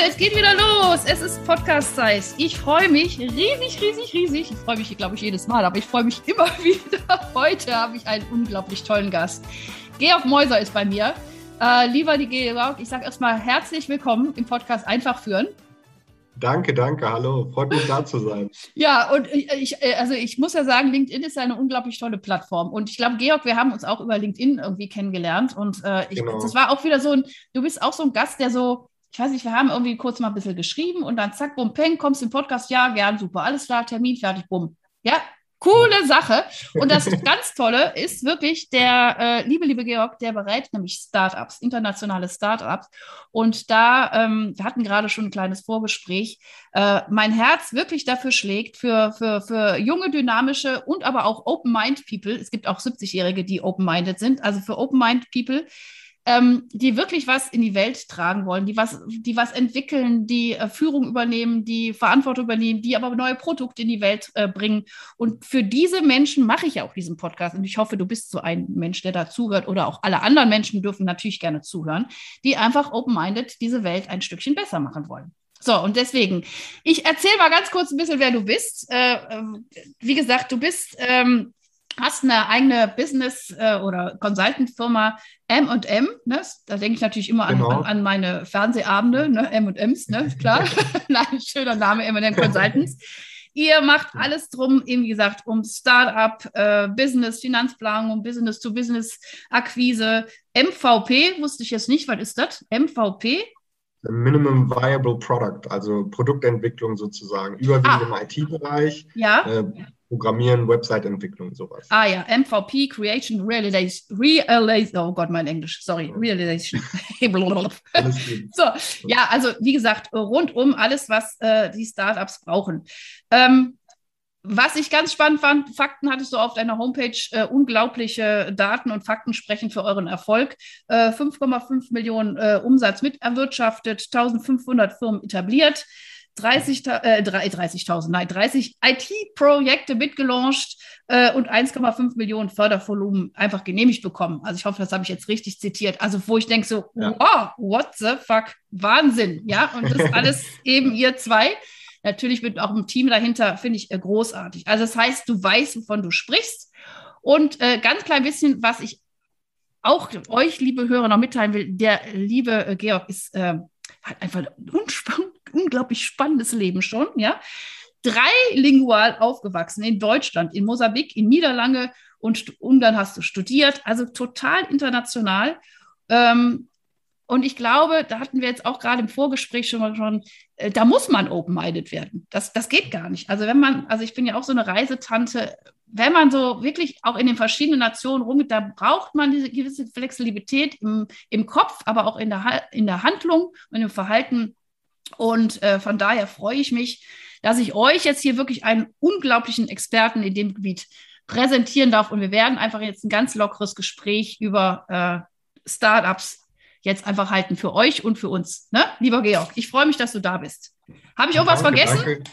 Leute, es geht wieder los. Es ist Podcast-Zeit. Ich freue mich riesig, riesig, riesig. Ich freue mich, glaube ich, jedes Mal, aber ich freue mich immer wieder. Heute habe ich einen unglaublich tollen Gast. Georg Mäuser ist bei mir. Äh, lieber die Georg, ich sage erstmal herzlich willkommen im Podcast Einfach führen. Danke, danke, hallo. Freut mich da zu sein. ja, und ich, äh, also ich muss ja sagen, LinkedIn ist eine unglaublich tolle Plattform. Und ich glaube, Georg, wir haben uns auch über LinkedIn irgendwie kennengelernt. Und äh, ich, genau. das war auch wieder so ein, du bist auch so ein Gast, der so, ich weiß nicht, wir haben irgendwie kurz mal ein bisschen geschrieben und dann zack, bumm, peng, kommst im Podcast, ja, gern, super, alles klar, Termin, fertig, bumm. Ja, coole Sache. Und das ganz Tolle ist wirklich der äh, liebe, liebe Georg, der berät nämlich Startups, internationale Startups. Und da, ähm, wir hatten gerade schon ein kleines Vorgespräch, äh, mein Herz wirklich dafür schlägt, für, für, für junge, dynamische und aber auch Open-Mind-People. Es gibt auch 70-Jährige, die open-minded sind. Also für Open-Mind-People ähm, die wirklich was in die Welt tragen wollen, die was, die was entwickeln, die äh, Führung übernehmen, die Verantwortung übernehmen, die aber neue Produkte in die Welt äh, bringen. Und für diese Menschen mache ich ja auch diesen Podcast. Und ich hoffe, du bist so ein Mensch, der da zuhört oder auch alle anderen Menschen dürfen natürlich gerne zuhören, die einfach open-minded diese Welt ein Stückchen besser machen wollen. So, und deswegen, ich erzähle mal ganz kurz ein bisschen, wer du bist. Äh, äh wie gesagt, du bist ähm, hast eine eigene Business- äh, oder Consultant-Firma M&M, ne? da denke ich natürlich immer genau. an, an, meine Fernsehabende, ne? M&M's, ne? klar, Nein, schöner Name, M&M Consultants. Ihr macht alles drum, eben wie gesagt, um Startup, äh, Business, Finanzplanung, Business-to-Business-Akquise. MVP wusste ich jetzt nicht, was ist das? MVP? Minimum Viable Product, also Produktentwicklung sozusagen, überwiegend ah. im IT-Bereich. Ja. Äh, Programmieren, Website-Entwicklung, sowas. Ah ja, MVP, Creation, Realization, Realization, oh Gott, mein Englisch, sorry, Realization. so, ja, also wie gesagt, rundum alles, was äh, die Startups brauchen. Ähm, was ich ganz spannend fand, Fakten hattest du auf deiner Homepage, äh, unglaubliche Daten und Fakten sprechen für euren Erfolg. Äh, 5,5 Millionen äh, Umsatz mit erwirtschaftet, 1500 Firmen etabliert. 30, äh, 30.000, nein, 30 IT-Projekte mitgelauncht äh, und 1,5 Millionen Fördervolumen einfach genehmigt bekommen. Also ich hoffe, das habe ich jetzt richtig zitiert. Also wo ich denke so, ja. wow, what the fuck, Wahnsinn, ja, und das alles eben ihr zwei. Natürlich mit auch einem Team dahinter, finde ich äh, großartig. Also das heißt, du weißt, wovon du sprichst. Und äh, ganz klein bisschen, was ich auch euch, liebe Hörer, noch mitteilen will, der liebe äh, Georg ist, äh, hat einfach unglaublich spannendes Leben schon, ja. Dreilingual aufgewachsen in Deutschland, in Mosambik, in Niederlange und, dann hast du studiert, also total international. Ähm, und ich glaube, da hatten wir jetzt auch gerade im Vorgespräch schon mal schon, äh, da muss man open-minded werden. Das, das geht gar nicht. Also wenn man, also ich bin ja auch so eine Reisetante, wenn man so wirklich auch in den verschiedenen Nationen rumgeht, da braucht man diese gewisse Flexibilität im, im Kopf, aber auch in der, in der Handlung und im Verhalten und äh, von daher freue ich mich, dass ich euch jetzt hier wirklich einen unglaublichen Experten in dem Gebiet präsentieren darf. Und wir werden einfach jetzt ein ganz lockeres Gespräch über äh, Startups jetzt einfach halten für euch und für uns. Ne? Lieber Georg, ich freue mich, dass du da bist. Habe ich irgendwas danke, vergessen? Danke.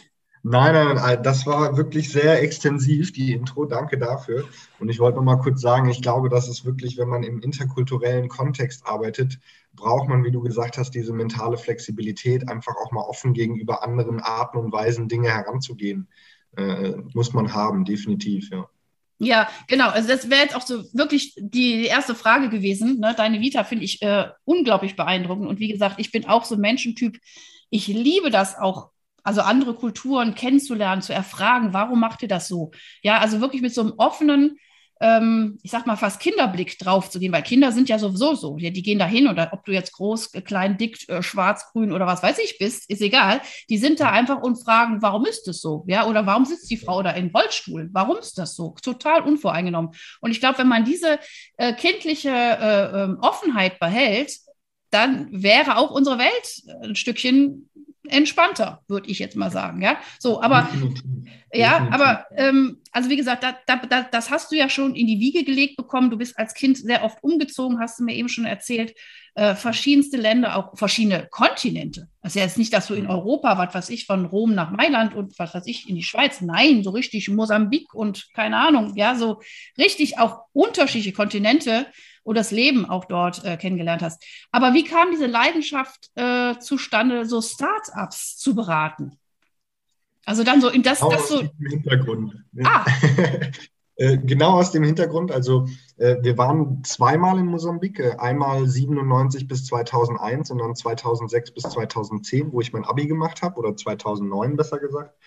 Nein, nein, nein, das war wirklich sehr extensiv, die Intro. Danke dafür. Und ich wollte noch mal kurz sagen, ich glaube, dass es wirklich, wenn man im interkulturellen Kontext arbeitet, braucht man, wie du gesagt hast, diese mentale Flexibilität, einfach auch mal offen gegenüber anderen Arten und Weisen Dinge heranzugehen. Äh, muss man haben, definitiv, ja. Ja, genau. Also das wäre jetzt auch so wirklich die erste Frage gewesen. Ne? Deine Vita finde ich äh, unglaublich beeindruckend. Und wie gesagt, ich bin auch so ein Menschentyp. Ich liebe das auch, also andere Kulturen kennenzulernen, zu erfragen, warum macht ihr das so? Ja, also wirklich mit so einem offenen, ähm, ich sag mal, fast Kinderblick drauf zu gehen, weil Kinder sind ja sowieso so. Ja, die gehen dahin oder ob du jetzt groß, äh, klein, dick, äh, schwarz, grün oder was weiß ich bist, ist egal. Die sind da einfach und fragen, warum ist das so? Ja, oder warum sitzt die Frau da im Rollstuhl? Warum ist das so? Total unvoreingenommen. Und ich glaube, wenn man diese äh, kindliche äh, ähm, Offenheit behält, dann wäre auch unsere Welt ein Stückchen entspannter, würde ich jetzt mal sagen. Ja, so, aber ja, aber ähm, also wie gesagt, da, da, das hast du ja schon in die Wiege gelegt bekommen. Du bist als Kind sehr oft umgezogen, hast du mir eben schon erzählt. Äh, verschiedenste Länder, auch verschiedene Kontinente. Das ist ja jetzt nicht, dass du in. Europa, was weiß ich, von Rom nach Mailand und was weiß ich, in die Schweiz. Nein, so richtig Mosambik und keine Ahnung, ja, so richtig auch unterschiedliche Kontinente und das Leben auch dort äh, kennengelernt hast. Aber wie kam diese Leidenschaft äh, zustande, so Startups zu beraten? Also dann so in das, genau das so. Hintergrund. Ah. Äh, genau aus dem Hintergrund. Also äh, wir waren zweimal in Mosambik, äh, einmal 97 bis 2001 und dann 2006 bis 2010, wo ich mein Abi gemacht habe oder 2009 besser gesagt.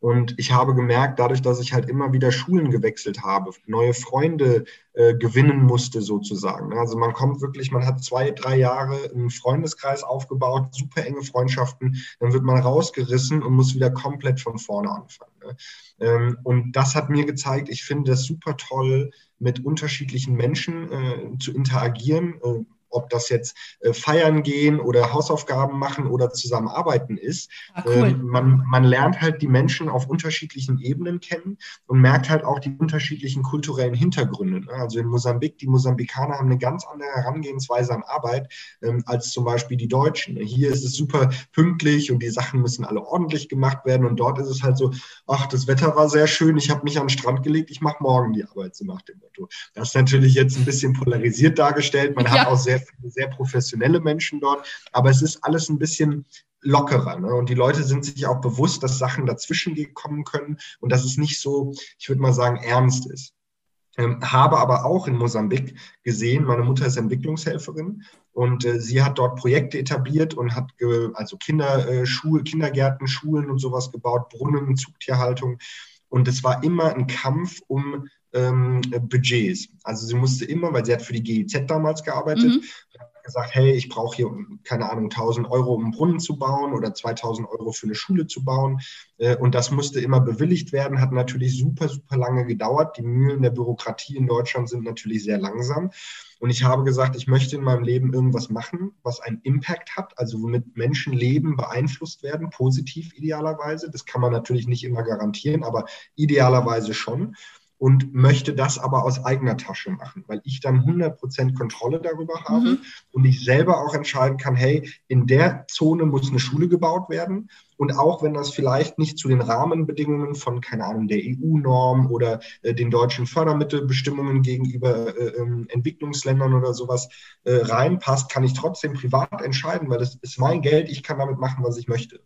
Und ich habe gemerkt, dadurch, dass ich halt immer wieder Schulen gewechselt habe, neue Freunde äh, gewinnen musste sozusagen. Also man kommt wirklich, man hat zwei, drei Jahre einen Freundeskreis aufgebaut, super enge Freundschaften, dann wird man rausgerissen und muss wieder komplett von vorne anfangen. Ne? Ähm, und das hat mir gezeigt, ich finde es super toll, mit unterschiedlichen Menschen äh, zu interagieren. Äh, ob das jetzt äh, feiern gehen oder Hausaufgaben machen oder zusammenarbeiten ist. Ah, cool. ähm, man, man lernt halt die Menschen auf unterschiedlichen Ebenen kennen und merkt halt auch die unterschiedlichen kulturellen Hintergründe. Ne? Also in Mosambik, die Mosambikaner haben eine ganz andere Herangehensweise an Arbeit ähm, als zum Beispiel die Deutschen. Hier ist es super pünktlich und die Sachen müssen alle ordentlich gemacht werden und dort ist es halt so, ach, das Wetter war sehr schön, ich habe mich an den Strand gelegt, ich mache morgen die Arbeit, so nach dem Motto. Das ist natürlich jetzt ein bisschen polarisiert dargestellt. Man ja. hat auch sehr sehr viele sehr professionelle Menschen dort, aber es ist alles ein bisschen lockerer. Ne? Und die Leute sind sich auch bewusst, dass Sachen dazwischen kommen können und dass es nicht so, ich würde mal sagen, ernst ist. Ähm, habe aber auch in Mosambik gesehen, meine Mutter ist Entwicklungshelferin und äh, sie hat dort Projekte etabliert und hat äh, also Kinderschuhe, Kindergärten, Schulen und sowas gebaut, Brunnen, Zugtierhaltung. Und es war immer ein Kampf um ähm, Budgets. Also sie musste immer, weil sie hat für die GIZ damals gearbeitet, mhm. Gesagt, hey, ich brauche hier, keine Ahnung, 1000 Euro, um einen Brunnen zu bauen oder 2000 Euro für eine Schule zu bauen. Äh, und das musste immer bewilligt werden, hat natürlich super, super lange gedauert. Die Mühlen der Bürokratie in Deutschland sind natürlich sehr langsam. Und ich habe gesagt, ich möchte in meinem Leben irgendwas machen, was einen Impact hat, also womit Menschenleben beeinflusst werden, positiv idealerweise. Das kann man natürlich nicht immer garantieren, aber idealerweise schon und möchte das aber aus eigener Tasche machen, weil ich dann 100% Kontrolle darüber habe mhm. und ich selber auch entscheiden kann, hey, in der Zone muss eine Schule gebaut werden. Und auch wenn das vielleicht nicht zu den Rahmenbedingungen von, keine Ahnung, der EU-Norm oder äh, den deutschen Fördermittelbestimmungen gegenüber äh, äh, Entwicklungsländern oder sowas äh, reinpasst, kann ich trotzdem privat entscheiden, weil das ist mein Geld, ich kann damit machen, was ich möchte.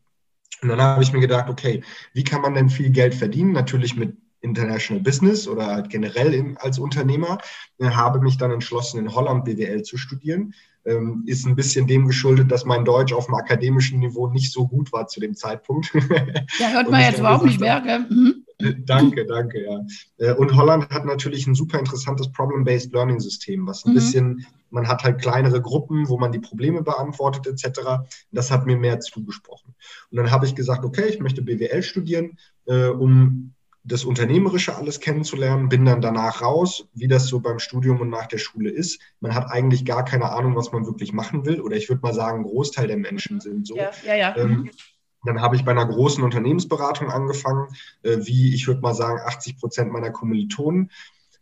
Und dann habe ich mir gedacht, okay, wie kann man denn viel Geld verdienen? Natürlich mit International Business oder halt generell in, als Unternehmer, äh, habe mich dann entschlossen, in Holland BWL zu studieren. Ähm, ist ein bisschen dem geschuldet, dass mein Deutsch auf dem akademischen Niveau nicht so gut war zu dem Zeitpunkt. Ja, hört man jetzt überhaupt nicht mehr. Gell? Mhm. Äh, danke, danke, ja. Äh, und Holland hat natürlich ein super interessantes Problem-Based Learning System, was ein mhm. bisschen, man hat halt kleinere Gruppen, wo man die Probleme beantwortet, etc. Das hat mir mehr zugesprochen. Und dann habe ich gesagt, okay, ich möchte BWL studieren, um das Unternehmerische alles kennenzulernen, bin dann danach raus, wie das so beim Studium und nach der Schule ist. Man hat eigentlich gar keine Ahnung, was man wirklich machen will. Oder ich würde mal sagen, Großteil der Menschen sind so. Ja, ja, ja. Ähm, dann habe ich bei einer großen Unternehmensberatung angefangen, äh, wie ich würde mal sagen, 80 Prozent meiner Kommilitonen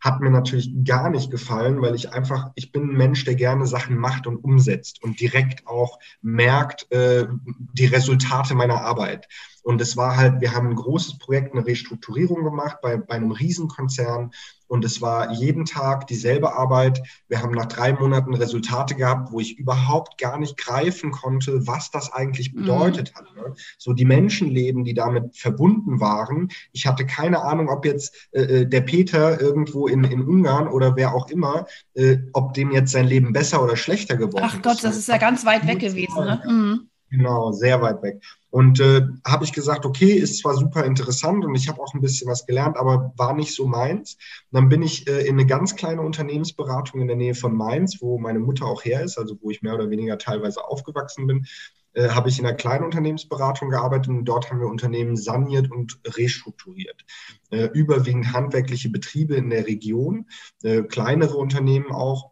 hat mir natürlich gar nicht gefallen, weil ich einfach, ich bin ein Mensch, der gerne Sachen macht und umsetzt und direkt auch merkt äh, die Resultate meiner Arbeit. Und es war halt, wir haben ein großes Projekt, eine Restrukturierung gemacht bei, bei einem Riesenkonzern. Und es war jeden Tag dieselbe Arbeit. Wir haben nach drei Monaten Resultate gehabt, wo ich überhaupt gar nicht greifen konnte, was das eigentlich mhm. bedeutet mhm. hat. Ne? So die Menschenleben, die damit verbunden waren. Ich hatte keine Ahnung, ob jetzt äh, äh, der Peter irgendwo in, in Ungarn oder wer auch immer, äh, ob dem jetzt sein Leben besser oder schlechter geworden ist. Ach Gott, ist, das ist ja ganz weit weg gewesen. Ne? Mhm. Genau, sehr weit weg. Und äh, habe ich gesagt, okay, ist zwar super interessant und ich habe auch ein bisschen was gelernt, aber war nicht so meins. Und dann bin ich äh, in eine ganz kleine Unternehmensberatung in der Nähe von Mainz, wo meine Mutter auch her ist, also wo ich mehr oder weniger teilweise aufgewachsen bin, äh, habe ich in einer kleinen Unternehmensberatung gearbeitet und dort haben wir Unternehmen saniert und restrukturiert. Äh, überwiegend handwerkliche Betriebe in der Region, äh, kleinere Unternehmen auch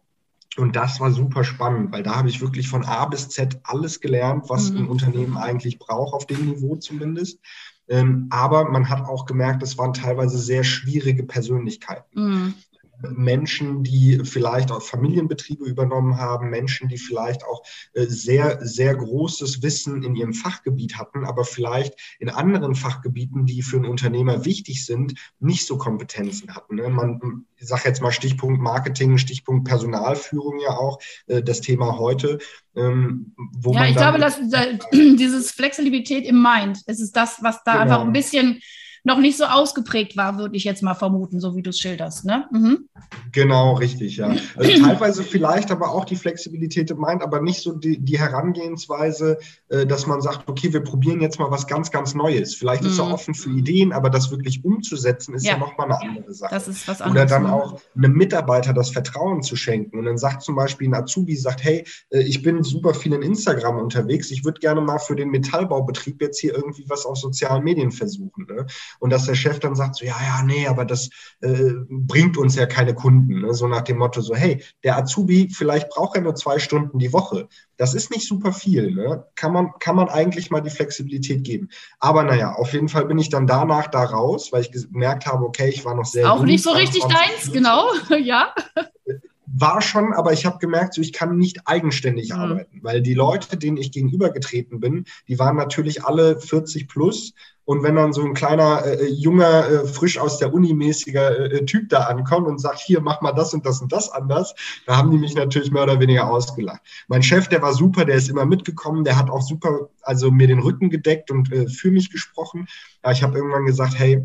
Und das war super spannend, weil da habe ich wirklich von A bis Z alles gelernt, was mhm. ein Unternehmen eigentlich braucht, auf dem Niveau zumindest. Ähm, aber man hat auch gemerkt, es waren teilweise sehr schwierige Persönlichkeiten. Mhm. Menschen, die vielleicht auch Familienbetriebe übernommen haben, Menschen, die vielleicht auch äh, sehr, sehr großes Wissen in ihrem Fachgebiet hatten, aber vielleicht in anderen Fachgebieten, die für einen Unternehmer wichtig sind, nicht so Kompetenzen hatten. Ne? Man, ich sage jetzt mal Stichpunkt Marketing, Stichpunkt Personalführung ja auch, äh, das Thema heute. Ähm, ja, ich glaube, dass dieses Flexibilität im Mind, es ist das, was da genau. einfach ein bisschen noch nicht so ausgeprägt war, würde ich jetzt mal vermuten, so wie du es schilderst. Ne? Mhm. Genau, richtig, ja. Also teilweise vielleicht aber auch die Flexibilität meint, aber nicht so die, die Herangehensweise, äh, dass man sagt, okay, wir probieren jetzt mal was ganz, ganz Neues. Vielleicht ist mhm. er offen für Ideen, aber das wirklich umzusetzen, ist ja, ja nochmal eine andere Sache. Das ist was anderes. Oder dann ne? auch einem Mitarbeiter das Vertrauen zu schenken. Und dann sagt zum Beispiel ein Azubi, sagt, hey, äh, ich bin super viel in Instagram unterwegs, ich würde gerne mal für den Metallbaubetrieb jetzt hier irgendwie was auf sozialen Medien versuchen. Ne? Und dass der Chef dann sagt so, ja, ja, nee, aber das äh, bringt uns ja keine Kunden. Ne? So nach dem Motto so, hey, der Azubi, vielleicht braucht er nur zwei Stunden die Woche. Das ist nicht super viel. Ne? Kann, man, kann man eigentlich mal die Flexibilität geben. Aber naja, auf jeden Fall bin ich dann danach da raus, weil ich gemerkt habe, okay, ich war noch sehr. Auch nicht so richtig deins, genau, ja war schon, aber ich habe gemerkt, so ich kann nicht eigenständig mhm. arbeiten, weil die Leute, denen ich gegenübergetreten bin, die waren natürlich alle 40 plus. Und wenn dann so ein kleiner, äh, junger, äh, frisch aus der Uni mäßiger äh, Typ da ankommt und sagt, hier, mach mal das und das und das anders, da haben die mich natürlich mehr oder weniger ausgelacht. Mein Chef, der war super, der ist immer mitgekommen, der hat auch super, also mir den Rücken gedeckt und äh, für mich gesprochen. Ja, ich habe irgendwann gesagt, hey,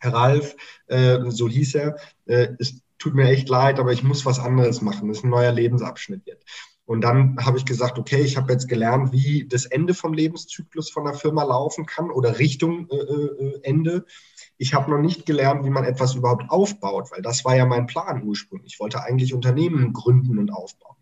Herr Ralf, äh, so hieß er, äh, ist tut mir echt leid, aber ich muss was anderes machen. Das ist ein neuer Lebensabschnitt jetzt. Und dann habe ich gesagt, okay, ich habe jetzt gelernt, wie das Ende vom Lebenszyklus von der Firma laufen kann oder Richtung äh, äh, Ende. Ich habe noch nicht gelernt, wie man etwas überhaupt aufbaut, weil das war ja mein Plan ursprünglich. Ich wollte eigentlich Unternehmen gründen und aufbauen.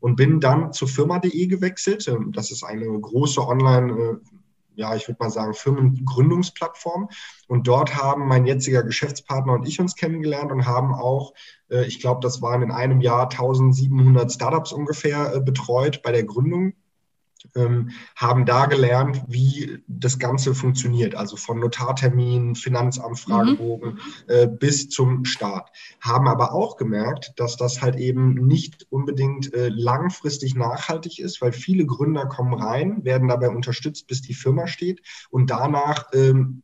Und bin dann zu firma.de gewechselt. Das ist eine große Online- äh, ja, ich würde mal sagen, Firmengründungsplattform. Und dort haben mein jetziger Geschäftspartner und ich uns kennengelernt und haben auch, äh, ich glaube, das waren in einem Jahr 1700 Startups ungefähr äh, betreut bei der Gründung ähm, haben da gelernt, wie das Ganze funktioniert. Also von Notartermin, Finanzamtfragebogen mhm. äh, bis zum Start. Haben aber auch gemerkt, dass das halt eben nicht unbedingt äh, langfristig nachhaltig ist, weil viele Gründer kommen rein, werden dabei unterstützt, bis die Firma steht und danach ähm,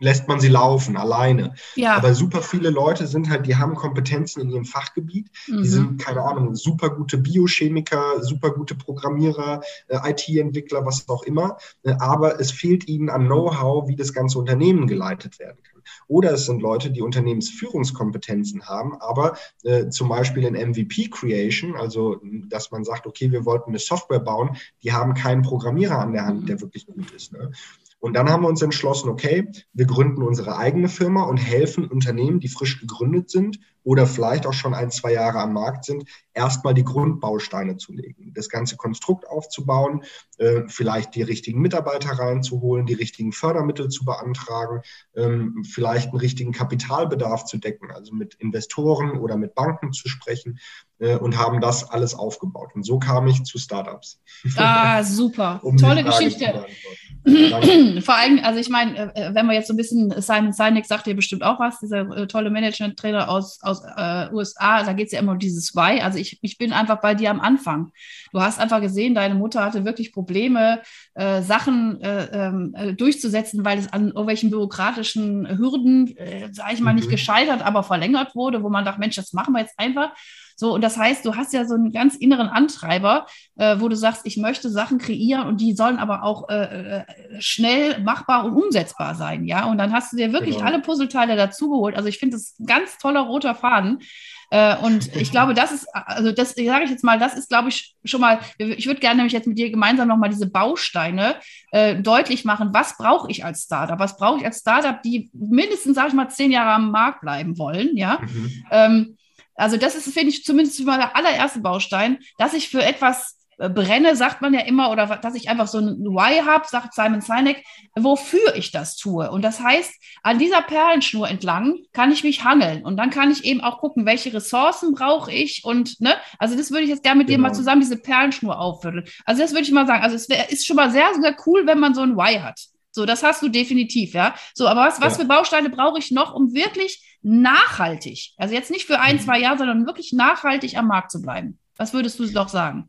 lässt man sie laufen, alleine. Ja. Aber super viele Leute sind halt, die haben Kompetenzen in ihrem Fachgebiet. Mhm. Die sind, keine Ahnung, super gute Biochemiker, super gute Programmierer, äh, IT-Entwickler, was auch immer. Äh, aber es fehlt ihnen an Know-how, wie das ganze Unternehmen geleitet werden kann. Oder es sind Leute, die Unternehmensführungskompetenzen haben, aber äh, zum Beispiel in MVP Creation, also dass man sagt, okay, wir wollten eine Software bauen, die haben keinen Programmierer an der Hand, der wirklich gut ist. Ne? Und dann haben wir uns entschlossen, okay, wir gründen unsere eigene Firma und helfen Unternehmen, die frisch gegründet sind oder vielleicht auch schon ein, zwei Jahre am Markt sind, erstmal die Grundbausteine zu legen, das ganze Konstrukt aufzubauen, äh, vielleicht die richtigen Mitarbeiter reinzuholen, die richtigen Fördermittel zu beantragen, ähm, vielleicht einen richtigen Kapitalbedarf zu decken, also mit Investoren oder mit Banken zu sprechen äh, und haben das alles aufgebaut. Und so kam ich zu Startups. Ah, super. um Tolle Geschichte. Vor allem, also ich meine, äh, wenn wir jetzt so ein bisschen, Simon Sinek sagt ja bestimmt auch was, dieser äh, tolle Management-Trainer aus, aus äh, USA, da geht es ja immer um dieses Why. Also ich, ich bin einfach bei dir am Anfang. Du hast einfach gesehen, deine Mutter hatte wirklich Probleme, äh, Sachen äh, ähm, äh, durchzusetzen, weil es an irgendwelchen bürokratischen Hürden, äh, sage ich mal, nicht mhm. gescheitert, aber verlängert wurde, wo man dachte, Mensch, das machen wir jetzt einfach. So, und das heißt, du hast ja so einen ganz inneren Antreiber, äh, wo du sagst, ich möchte Sachen kreieren und die sollen aber auch äh, äh, schnell machbar und umsetzbar sein, ja. Und dann hast du dir wirklich genau. alle Puzzleteile dazugeholt. Also ich finde das ein ganz toller roter Faden. Äh, und ich glaube, das ist, also das sage ich jetzt mal, das ist, glaube ich, schon mal, ich würde gerne nämlich jetzt mit dir gemeinsam nochmal diese Bausteine äh, deutlich machen, was brauche ich als Startup? Was brauche ich als Startup, die mindestens, sage ich mal, zehn Jahre am Markt bleiben wollen, ja? Mhm. Ähm, also das ist, finde ich, zumindest mal der allererste Baustein, dass ich für etwas äh, brenne, sagt man ja immer, oder dass ich einfach so ein Why habe, sagt Simon Sinek, wofür ich das tue. Und das heißt, an dieser Perlenschnur entlang kann ich mich hangeln und dann kann ich eben auch gucken, welche Ressourcen brauche ich und, ne, also das würde ich jetzt gerne mit genau. dir mal genau. zusammen diese Perlenschnur aufwürdeln. Also das würde ich mal sagen, also es wär, ist schon mal sehr, sehr cool, wenn man so ein Why hat. So, das hast du definitiv, ja. So, aber was, was ja. für Bausteine brauche ich noch, um wirklich nachhaltig, also jetzt nicht für ein, mhm. zwei Jahre, sondern wirklich nachhaltig am Markt zu bleiben? Was würdest du doch sagen?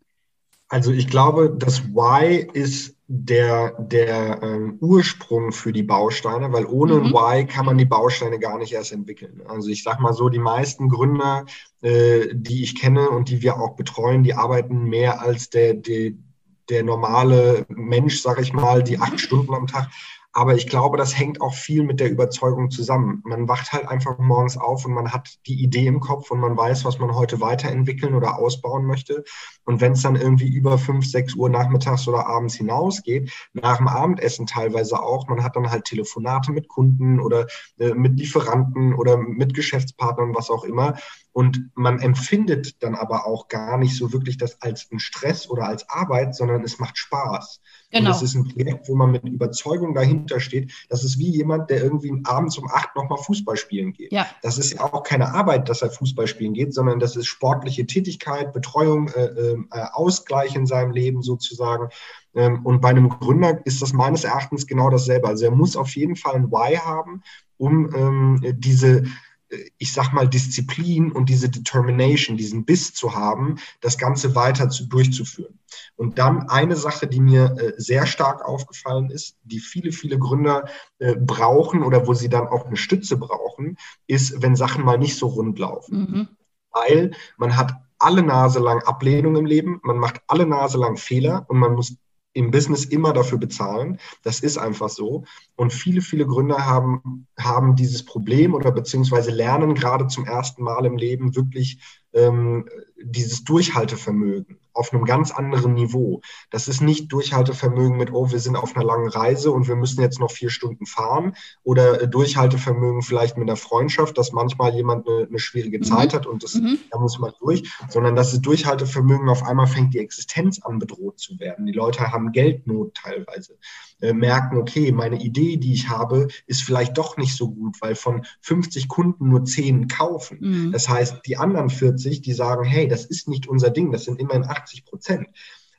Also ich glaube, das Why ist der, der ähm, Ursprung für die Bausteine, weil ohne mhm. ein Why kann man die Bausteine gar nicht erst entwickeln. Also ich sage mal so, die meisten Gründer, äh, die ich kenne und die wir auch betreuen, die arbeiten mehr als der, der, der normale Mensch, sage ich mal, die acht Stunden am Tag. Aber ich glaube, das hängt auch viel mit der Überzeugung zusammen. Man wacht halt einfach morgens auf und man hat die Idee im Kopf und man weiß, was man heute weiterentwickeln oder ausbauen möchte. Und wenn es dann irgendwie über fünf, sechs Uhr nachmittags oder abends hinausgeht, nach dem Abendessen teilweise auch, man hat dann halt Telefonate mit Kunden oder äh, mit Lieferanten oder mit Geschäftspartnern, was auch immer. Und man empfindet dann aber auch gar nicht so wirklich das als ein Stress oder als Arbeit, sondern es macht Spaß. Genau. Und das ist ein Projekt, wo man mit Überzeugung dahinter steht. Das ist wie jemand, der irgendwie abends um acht nochmal Fußball spielen geht. Ja. Das ist ja auch keine Arbeit, dass er Fußball spielen geht, sondern das ist sportliche Tätigkeit, Betreuung, äh, äh, Ausgleich in seinem Leben sozusagen. Ähm, und bei einem Gründer ist das meines Erachtens genau dasselbe. Also er muss auf jeden Fall ein Why haben, um ähm, diese ich sag mal, Disziplin und diese Determination, diesen Biss zu haben, das Ganze weiter zu, durchzuführen. Und dann eine Sache, die mir äh, sehr stark aufgefallen ist, die viele, viele Gründer äh, brauchen oder wo sie dann auch eine Stütze brauchen, ist, wenn Sachen mal nicht so rund laufen. Mhm. Weil man hat alle Nase lang Ablehnung im Leben, man macht alle Nase lang Fehler und man muss im Business immer dafür bezahlen. Das ist einfach so. Und viele, viele Gründer haben, haben dieses Problem oder beziehungsweise lernen gerade zum ersten Mal im Leben wirklich ähm, dieses Durchhaltevermögen auf einem ganz anderen Niveau. Das ist nicht Durchhaltevermögen mit, oh, wir sind auf einer langen Reise und wir müssen jetzt noch vier Stunden fahren oder äh, Durchhaltevermögen vielleicht mit einer Freundschaft, dass manchmal jemand eine, eine schwierige mhm. Zeit hat und das, mhm. da muss man durch, sondern das ist Durchhaltevermögen, auf einmal fängt die Existenz an bedroht zu werden. Die Leute haben Geldnot teilweise. Äh, merken, okay, meine Idee, die ich habe, ist vielleicht doch nicht so gut, weil von 50 Kunden nur 10 kaufen. Mhm. Das heißt, die anderen 40, die sagen, hey, das ist nicht unser Ding, das sind immerhin 80 Prozent.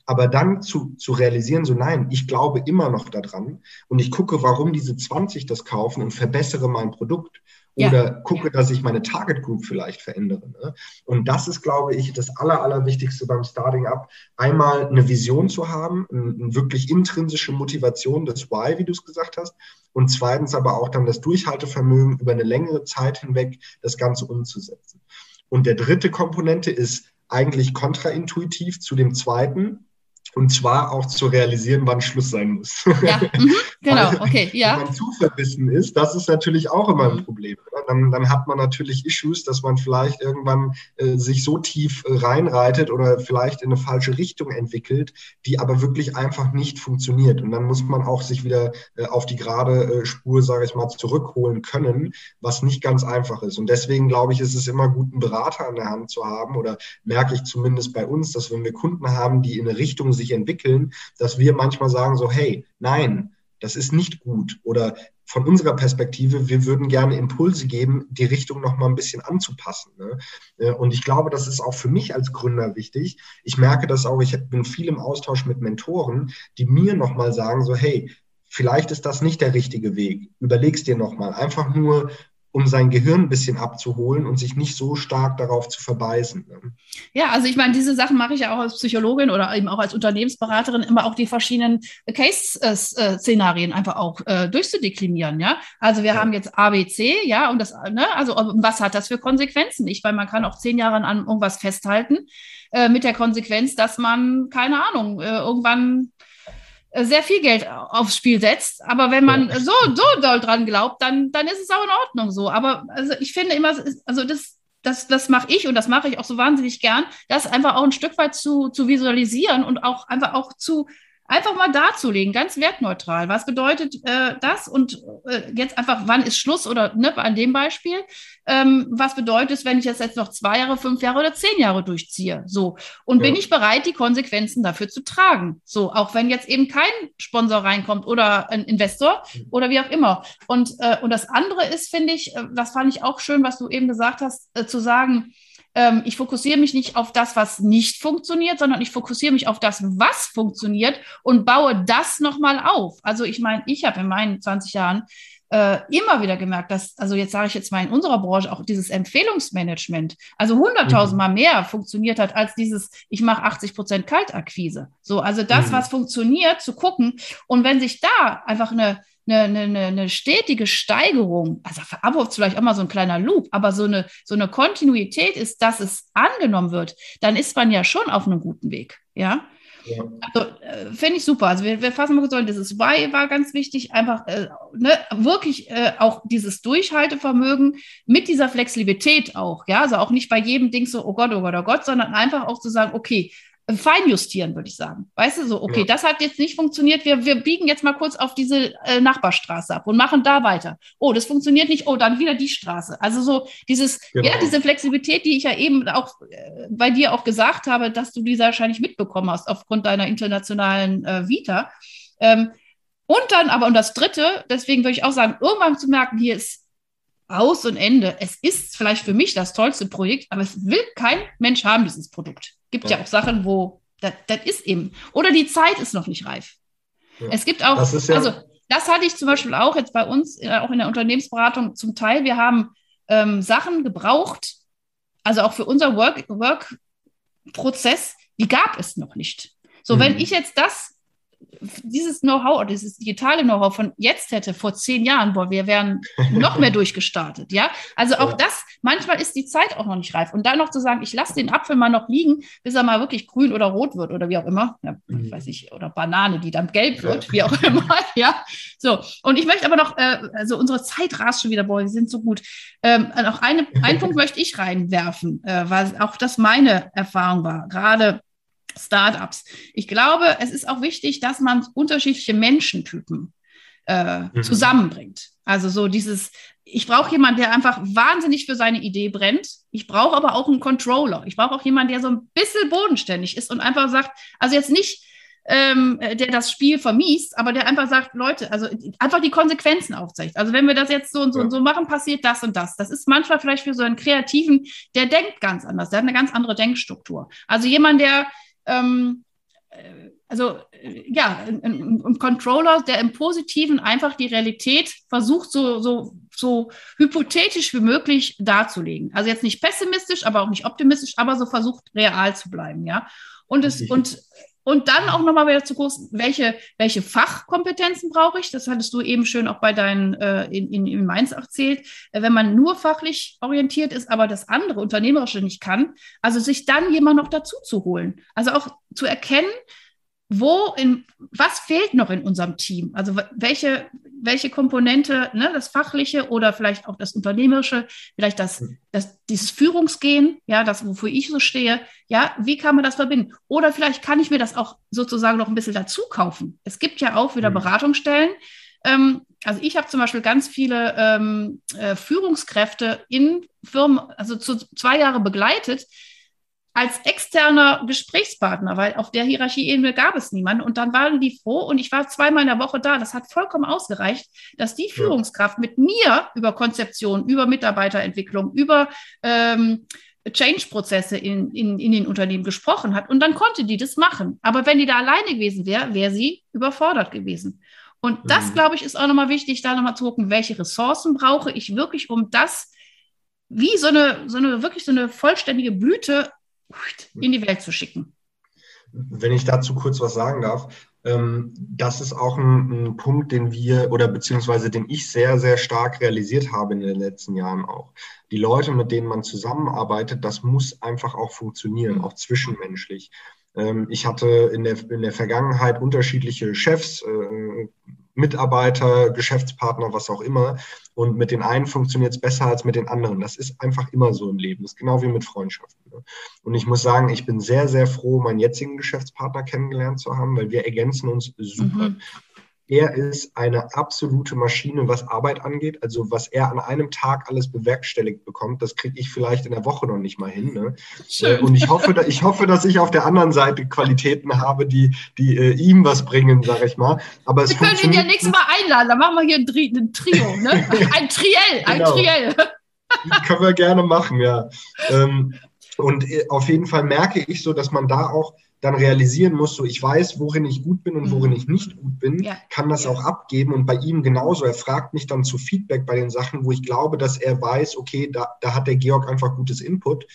Aber dann zu, zu realisieren, so nein, ich glaube immer noch daran und ich gucke, warum diese 20 das kaufen und verbessere mein Produkt. Oder ja. gucke, dass ich meine Target Group vielleicht verändere. Ne? Und das ist, glaube ich, das Aller, Allerwichtigste beim Starting Up. Einmal eine Vision zu haben, eine wirklich intrinsische Motivation, das Why, wie du es gesagt hast. Und zweitens aber auch dann das Durchhaltevermögen, über eine längere Zeit hinweg das Ganze umzusetzen. Und der dritte Komponente ist eigentlich kontraintuitiv zu dem zweiten. Und zwar auch zu realisieren, wann Schluss sein muss. Ja, mhm, genau, okay, ja. Wenn man zu verbissen ist, das ist natürlich auch immer ein mhm. Problem. Dann, dann hat man natürlich Issues, dass man vielleicht irgendwann äh, sich so tief äh, reinreitet oder vielleicht in eine falsche Richtung entwickelt, die aber wirklich einfach nicht funktioniert. Und dann muss man auch sich wieder äh, auf die gerade äh, Spur, sage ich mal, zurückholen können, was nicht ganz einfach ist. Und deswegen glaube ich, ist es immer gut, einen Berater an der Hand zu haben oder merke ich zumindest bei uns, dass wenn wir Kunden haben, die in eine Richtung sich entwickeln, dass wir manchmal sagen so, hey, nein, das ist nicht gut. Oder von unserer Perspektive, wir würden gerne Impulse geben, die Richtung noch mal ein bisschen anzupassen. Ne? Äh, und ich glaube, das ist auch für mich als Gründer wichtig. Ich merke das auch, ich bin viel im Austausch mit Mentoren, die mir noch mal sagen so, hey, vielleicht ist das nicht der richtige Weg. Überleg's dir noch mal. Einfach nur um sein Gehirn ein bisschen abzuholen und sich nicht so stark darauf zu verbeißen. Ne? Ja, also ich meine, diese Sachen mache ich ja auch als Psychologin oder eben auch als Unternehmensberaterin, immer auch die verschiedenen Case-Szenarien einfach auch äh, durchzudeklinieren, ja. Also wir ja. haben jetzt ABC, ja, und das, ne, also was hat das für Konsequenzen? Ich, weil man kann auch zehn Jahre an irgendwas festhalten, äh, mit der Konsequenz, dass man, keine Ahnung, äh, irgendwann äh, sehr viel Geld aufs Spiel setzt. Aber wenn man so, so doll dran glaubt, dann, dann ist es auch in Ordnung so. Aber also ich finde immer, also das, das, das mache ich und das mache ich auch so wahnsinnig gern, das einfach auch ein Stück weit zu, zu visualisieren und auch einfach auch zu einfach mal darzulegen, ganz wertneutral. Was bedeutet äh, das? Und äh, jetzt einfach, wann ist Schluss oder ne, an dem Beispiel? Ähm, was bedeutet es, wenn ich das jetzt noch zwei Jahre, fünf Jahre oder zehn Jahre durchziehe? So. Und ja. bin ich bereit, die Konsequenzen dafür zu tragen? So, auch wenn jetzt eben kein Sponsor reinkommt oder ein Investor oder wie auch immer. Und, äh, und das andere ist, finde ich, äh, das fand ich auch schön, was du eben gesagt hast, äh, zu sagen, ähm, ich fokussiere mich nicht auf das, was nicht funktioniert, sondern ich fokussiere mich auf das, was funktioniert und baue das nochmal auf. Also ich meine, ich habe in meinen 20 Jahren äh, immer wieder gemerkt, dass, also jetzt sage ich jetzt mal in unserer Branche auch dieses Empfehlungsmanagement, also hunderttausendmal mhm. mehr funktioniert hat als dieses, ich mache 80 Prozent Kaltakquise. So, also das, mhm. was funktioniert, zu gucken. Und wenn sich da einfach eine, eine, eine, eine stetige Steigerung, also aber vielleicht auch mal so ein kleiner Loop, aber so eine, so eine Kontinuität ist, dass es angenommen wird, dann ist man ja schon auf einem guten Weg. Ja. Ja. Also, äh, Finde ich super. Also wir, wir fassen mal kurz, dieses Why war ganz wichtig, einfach äh, ne, wirklich äh, auch dieses Durchhaltevermögen mit dieser Flexibilität auch, ja, also auch nicht bei jedem Ding so, oh Gott, oh Gott, oh Gott, sondern einfach auch zu sagen, okay, feinjustieren, würde ich sagen. Weißt du, so, okay, ja. das hat jetzt nicht funktioniert, wir, wir biegen jetzt mal kurz auf diese äh, Nachbarstraße ab und machen da weiter. Oh, das funktioniert nicht, oh, dann wieder die Straße. Also so dieses, genau. ja, diese Flexibilität, die ich ja eben auch äh, bei dir auch gesagt habe, dass du diese wahrscheinlich mitbekommen hast aufgrund deiner internationalen äh, Vita. Ähm, und dann aber, und das Dritte, deswegen würde ich auch sagen, irgendwann zu merken, hier ist aus und Ende. Es ist vielleicht für mich das tollste Projekt, aber es will kein Mensch haben, dieses Produkt. Gibt ja, ja auch Sachen, wo das, das ist eben. Oder die Zeit ist noch nicht reif. Ja. Es gibt auch, das ja also das hatte ich zum Beispiel auch jetzt bei uns, äh, auch in der Unternehmensberatung zum Teil. Wir haben ähm, Sachen gebraucht, also auch für unser Work-Prozess, Work die gab es noch nicht. So, mhm. wenn ich jetzt das dieses Know-how, dieses digitale Know-how von jetzt hätte, vor zehn Jahren, boah, wir wären noch mehr durchgestartet, ja. Also auch ja. das, manchmal ist die Zeit auch noch nicht reif. Und dann noch zu sagen, ich lasse den Apfel mal noch liegen, bis er mal wirklich grün oder rot wird oder wie auch immer, ja, mhm. weiß ich, oder Banane, die dann gelb wird, ja. wie auch immer, ja. So, und ich möchte aber noch, äh, also unsere Zeit rast schon wieder, boah, wir sind so gut. Ähm, noch eine, einen Punkt möchte ich reinwerfen, äh, weil auch das meine Erfahrung war, gerade Startups. Ich glaube, es ist auch wichtig, dass man unterschiedliche Menschentypen äh, mhm. zusammenbringt. Also so dieses, ich brauche jemanden, der einfach wahnsinnig für seine Idee brennt. Ich brauche aber auch einen Controller. Ich brauche auch jemanden, der so ein bisschen bodenständig ist und einfach sagt, also jetzt nicht, ähm, der das Spiel vermiest, aber der einfach sagt, Leute, also einfach die Konsequenzen aufzeigt. Also wenn wir das jetzt so und so ja. und so machen, passiert das und das. Das ist manchmal vielleicht für so einen Kreativen, der denkt ganz anders, der hat eine ganz andere Denkstruktur. Also jemand, der ähm, äh, also äh, ja, ein, ein, Controller, der im Positiven einfach die Realität versucht, so, so, so hypothetisch wie möglich darzulegen. Also jetzt nicht pessimistisch, aber auch nicht optimistisch, aber so versucht, real zu bleiben, ja. Und es, und und dann auch nochmal wieder zu gucken, welche, welche Fachkompetenzen brauche ich? Das hattest du eben schön auch bei deinen äh, in, in, in Mainz erzählt. Äh, wenn man nur fachlich orientiert ist, aber das andere Unternehmerische nicht kann, also sich dann jemand noch dazu zu holen. Also auch zu erkennen, wo in, was fehlt noch in unserem Team? Also welche, welche Komponente, ne, das Fachliche oder vielleicht auch das Unternehmerische, vielleicht das, hm. das, dieses Führungsgehen, ja, das, wofür ich so stehe, ja, wie kann man das verbinden? Oder vielleicht kann ich mir das auch sozusagen noch ein bisschen dazu kaufen. Es gibt ja auch wieder mhm. Beratungsstellen. Ähm, also ich habe zum Beispiel ganz viele ähm, äh, Führungskräfte in Firmen, also zu zwei Jahre begleitet, als externer Gesprächspartner, weil auf der Hierarchieebene gab es niemanden. Und dann waren die froh und ich war zweimal in der Woche da. Das hat vollkommen ausgereicht, dass die Führungskraft mit mir über Konzeption, über Mitarbeiterentwicklung, über ähm, Change-Prozesse in, in, in den Unternehmen gesprochen hat. Und dann konnte die das machen. Aber wenn die da alleine gewesen wäre, wäre sie überfordert gewesen. Und das, mhm. glaube ich, ist auch nochmal wichtig, da nochmal zu gucken, welche Ressourcen brauche ich wirklich, um das wie so eine, so eine wirklich so eine vollständige Blüte in die Welt zu schicken. Wenn ich dazu kurz was sagen darf, ähm, das ist auch ein, ein, Punkt, den wir oder beziehungsweise den ich sehr, sehr stark realisiert habe in den letzten Jahren auch. Die Leute, mit denen man zusammenarbeitet, das muss einfach auch funktionieren, auch zwischenmenschlich. Ähm, ich hatte in der, in der Vergangenheit unterschiedliche Chefs, äh, Mitarbeiter, Geschäftspartner, was auch immer. Und mit den einen funktioniert es besser als mit den anderen. Das ist einfach immer so im Leben. Das ist genau wie mit Freundschaften. Ne? Und ich muss sagen, ich bin sehr, sehr froh, meinen jetzigen Geschäftspartner kennengelernt zu haben, weil wir ergänzen uns super. Mhm. Er ist eine absolute Maschine, was Arbeit angeht. Also was er an einem Tag alles bewerkstelligt bekommt, das kriege ich vielleicht in der Woche noch nicht mal hin. Ne? Schön. Und ich hoffe, ich hoffe, dass ich auf der anderen Seite Qualitäten habe, die, die äh, ihm was bringen, sage ich mal. Aber wir können ihn ja nächstes Mal einladen. Dann machen wir hier ein, Tri ein Trio, ne? ein Triell, ein genau. Triell. können wir gerne machen, ja. Ähm, und äh, auf jeden Fall merke ich so, dass man da auch dann realisieren muss, so ich weiß, worin ich gut bin und mhm. worin ich nicht gut bin, ja. kann das ja. auch abgeben und bei ihm genauso. Er fragt mich dann zu Feedback bei den Sachen, wo ich glaube, dass er weiß, okay, da, da hat der Georg einfach gutes Input.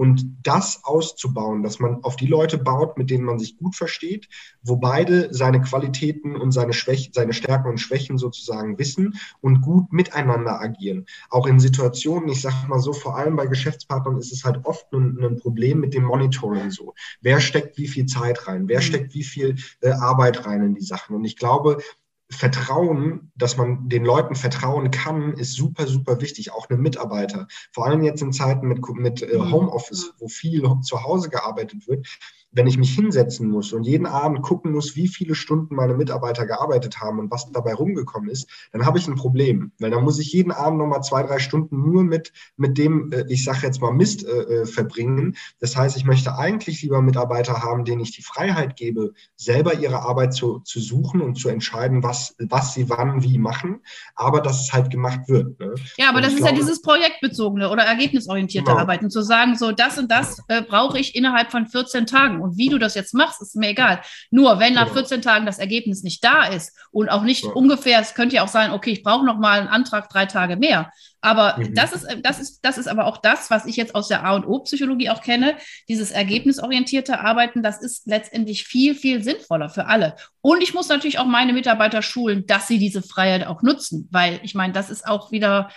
Und das auszubauen, dass man auf die Leute baut, mit denen man sich gut versteht, wo beide seine Qualitäten und seine, Schwäch seine Stärken und Schwächen sozusagen wissen und gut miteinander agieren. Auch in Situationen, ich sage mal so, vor allem bei Geschäftspartnern ist es halt oft ein, ein, Problem mit dem Monitoring so. Wer steckt wie viel Zeit rein? Wer mhm. steckt wie viel äh, Arbeit rein in die Sachen? Und ich glaube, Vertrauen, dass man den Leuten vertrauen kann, ist super, super wichtig. Auch einem Mitarbeiter. Vor allem jetzt in Zeiten mit, mit äh, mhm. Homeoffice, wo viel zu Hause gearbeitet wird, wenn ich mich hinsetzen muss und jeden Abend gucken muss, wie viele Stunden meine Mitarbeiter gearbeitet haben und was dabei rumgekommen ist, dann habe ich ein Problem. Weil dann muss ich jeden Abend nochmal zwei, drei Stunden nur mit, mit dem, äh, ich sage jetzt mal, Mist äh, äh, verbringen. Das heißt, ich möchte eigentlich lieber Mitarbeiter haben, denen ich die Freiheit gebe, selber ihre Arbeit zu, zu suchen und zu entscheiden, was, was sie wann wie machen, aber dass es halt gemacht wird. Ne? Ja, aber und das ist glaube, ja dieses projektbezogene oder ergebnisorientierte genau. Arbeiten, zu sagen, so das und das äh, brauche ich innerhalb von 14 Tagen. Und wie du das jetzt machst, ist mir egal. Nur wenn nach 14 Tagen das Ergebnis nicht da ist und auch nicht ja. ungefähr, es könnte ja auch sein, okay, ich brauche noch mal einen Antrag drei Tage mehr. Aber mhm. das ist, das ist, das ist aber auch das, was ich jetzt aus der A und O Psychologie auch kenne. Dieses ergebnisorientierte Arbeiten, das ist letztendlich viel, viel sinnvoller für alle. Und ich muss natürlich auch meine Mitarbeiter schulen, dass sie diese Freiheit auch nutzen, weil ich meine, das ist auch wieder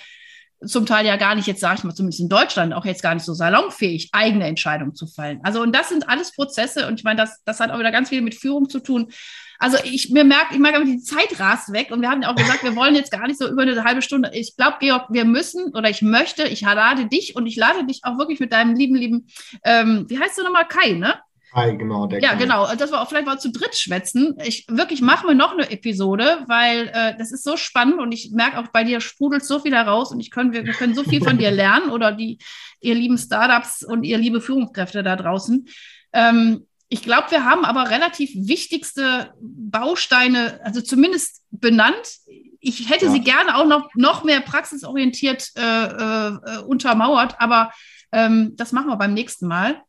zum Teil ja gar nicht, jetzt sage ich mal, zumindest in Deutschland, auch jetzt gar nicht so salonfähig, eigene Entscheidungen zu fallen. Also, und das sind alles Prozesse und ich meine, das, das hat auch wieder ganz viel mit Führung zu tun. Also ich mir merke, ich merke, die Zeit rast weg und wir haben ja auch gesagt, wir wollen jetzt gar nicht so über eine halbe Stunde. Ich glaube, Georg, wir müssen oder ich möchte, ich lade dich und ich lade dich auch wirklich mit deinem lieben, lieben, ähm, wie heißt du nochmal, Kai, ne? Kai, genau. Ja, Kai. genau. Das war auch vielleicht mal zu dritt schwätzen. Ich wirklich mache mir noch eine Episode, weil äh, das ist so spannend und ich merke auch bei dir sprudelt so viel heraus und ich können, wir, wir können so viel von dir lernen oder die, ihr lieben Startups und ihr liebe Führungskräfte da draußen. Ähm, ich glaube, wir haben aber relativ wichtigste Bausteine, also zumindest benannt. Ich hätte ja. sie gerne auch noch, noch mehr praxisorientiert äh, äh, untermauert, aber ähm, das machen wir beim nächsten Mal.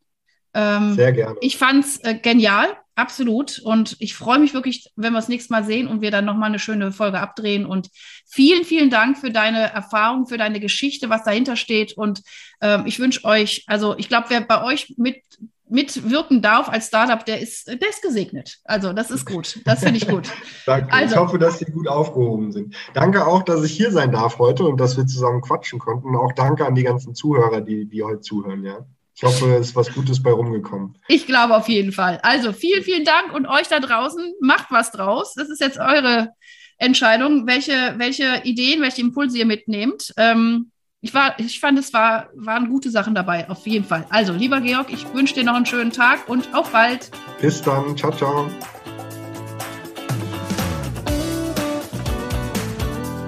Ähm, Sehr gerne. Ich fand es äh, genial, absolut. Und ich freue mich wirklich, wenn wir das nächste Mal sehen und wir dann nochmal eine schöne Folge abdrehen. Und vielen, vielen Dank für deine Erfahrung, für deine Geschichte, was dahinter steht. Und ähm, ich wünsche euch, also ich glaube, wer bei euch mit mitwirken darf als Startup, der ist, der ist gesegnet. Also das ist gut. Das finde ich gut. danke. Also, ich hoffe, dass Sie gut aufgehoben sind. Danke auch, dass ich hier sein darf heute und dass wir zusammen quatschen konnten. Und auch danke an die ganzen Zuhörer, die, die heute zuhören. Ja. Ich hoffe, es ist was Gutes bei rumgekommen. Ich glaube auf jeden Fall. Also vielen, vielen Dank und euch da draußen, macht was draus. Das ist jetzt eure Entscheidung, welche, welche Ideen, welche Impulse ihr mitnehmt. Ähm, ich, war, ich fand, es war, waren gute Sachen dabei, auf jeden Fall. Also, lieber Georg, ich wünsche dir noch einen schönen Tag und auf bald. Bis dann. Ciao, ciao.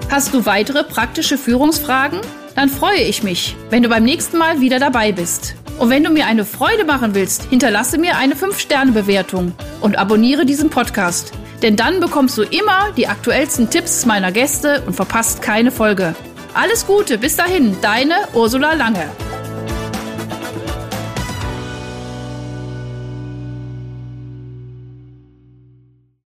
Hast du weitere praktische Führungsfragen? Dann freue ich mich, wenn du beim nächsten Mal wieder dabei bist. Und wenn du mir eine Freude machen willst, hinterlasse mir eine 5-Sterne-Bewertung und abonniere diesen Podcast. Denn dann bekommst du immer die aktuellsten Tipps meiner Gäste und verpasst keine Folge. Alles Gute, bis dahin, deine Ursula Lange.